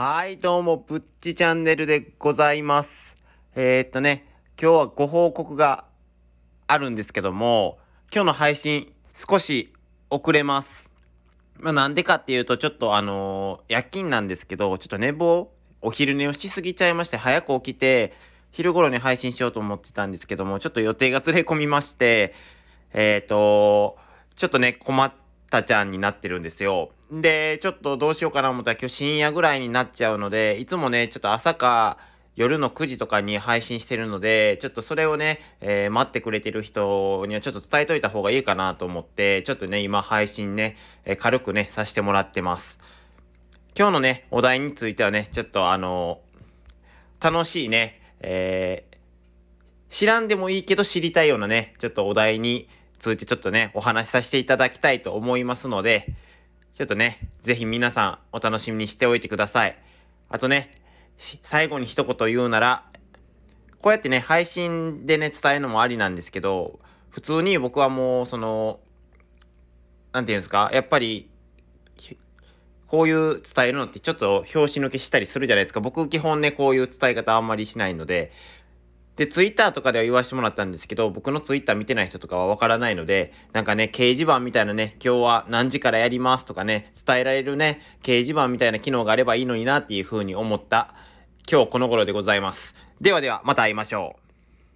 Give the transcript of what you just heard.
はい、どうも、ぶっちチャンネルでございます。えー、っとね、今日はご報告があるんですけども、今日の配信少し遅れます。まあ、なんでかっていうと、ちょっとあのー夜勤なんですけど、ちょっと寝坊、お昼寝をしすぎちゃいまして、早く起きて、昼頃に配信しようと思ってたんですけども、ちょっと予定がずれ込みまして、えー、っと、ちょっとね、困ったちゃんになってるんですよ。で、ちょっとどうしようかな思ったら今日深夜ぐらいになっちゃうので、いつもね、ちょっと朝か夜の9時とかに配信してるので、ちょっとそれをね、えー待ってくれてる人にはちょっと伝えといた方がいいかなと思って、ちょっとね、今配信ね、えー軽くね、させてもらってます。今日のね、お題についてはね、ちょっとあの楽しいね、え知らんでもいいけど知りたいようなね、ちょっとお題についてちょっとね、お話しさせていただきたいと思いますので、ちょっとね、ぜひ皆さんお楽しみにしておいてください。あとね、最後に一言言うなら、こうやってね、配信でね、伝えるのもありなんですけど、普通に僕はもう、その、なんていうんですか、やっぱり、こういう伝えるのってちょっと拍子抜けしたりするじゃないですか。僕基本ね、こういう伝え方あんまりしないので、で、ツイッターとかでは言わせてもらったんですけど、僕のツイッター見てない人とかはわからないので、なんかね、掲示板みたいなね、今日は何時からやりますとかね、伝えられるね、掲示板みたいな機能があればいいのになっていう風に思った、今日この頃でございます。ではでは、また会いましょう。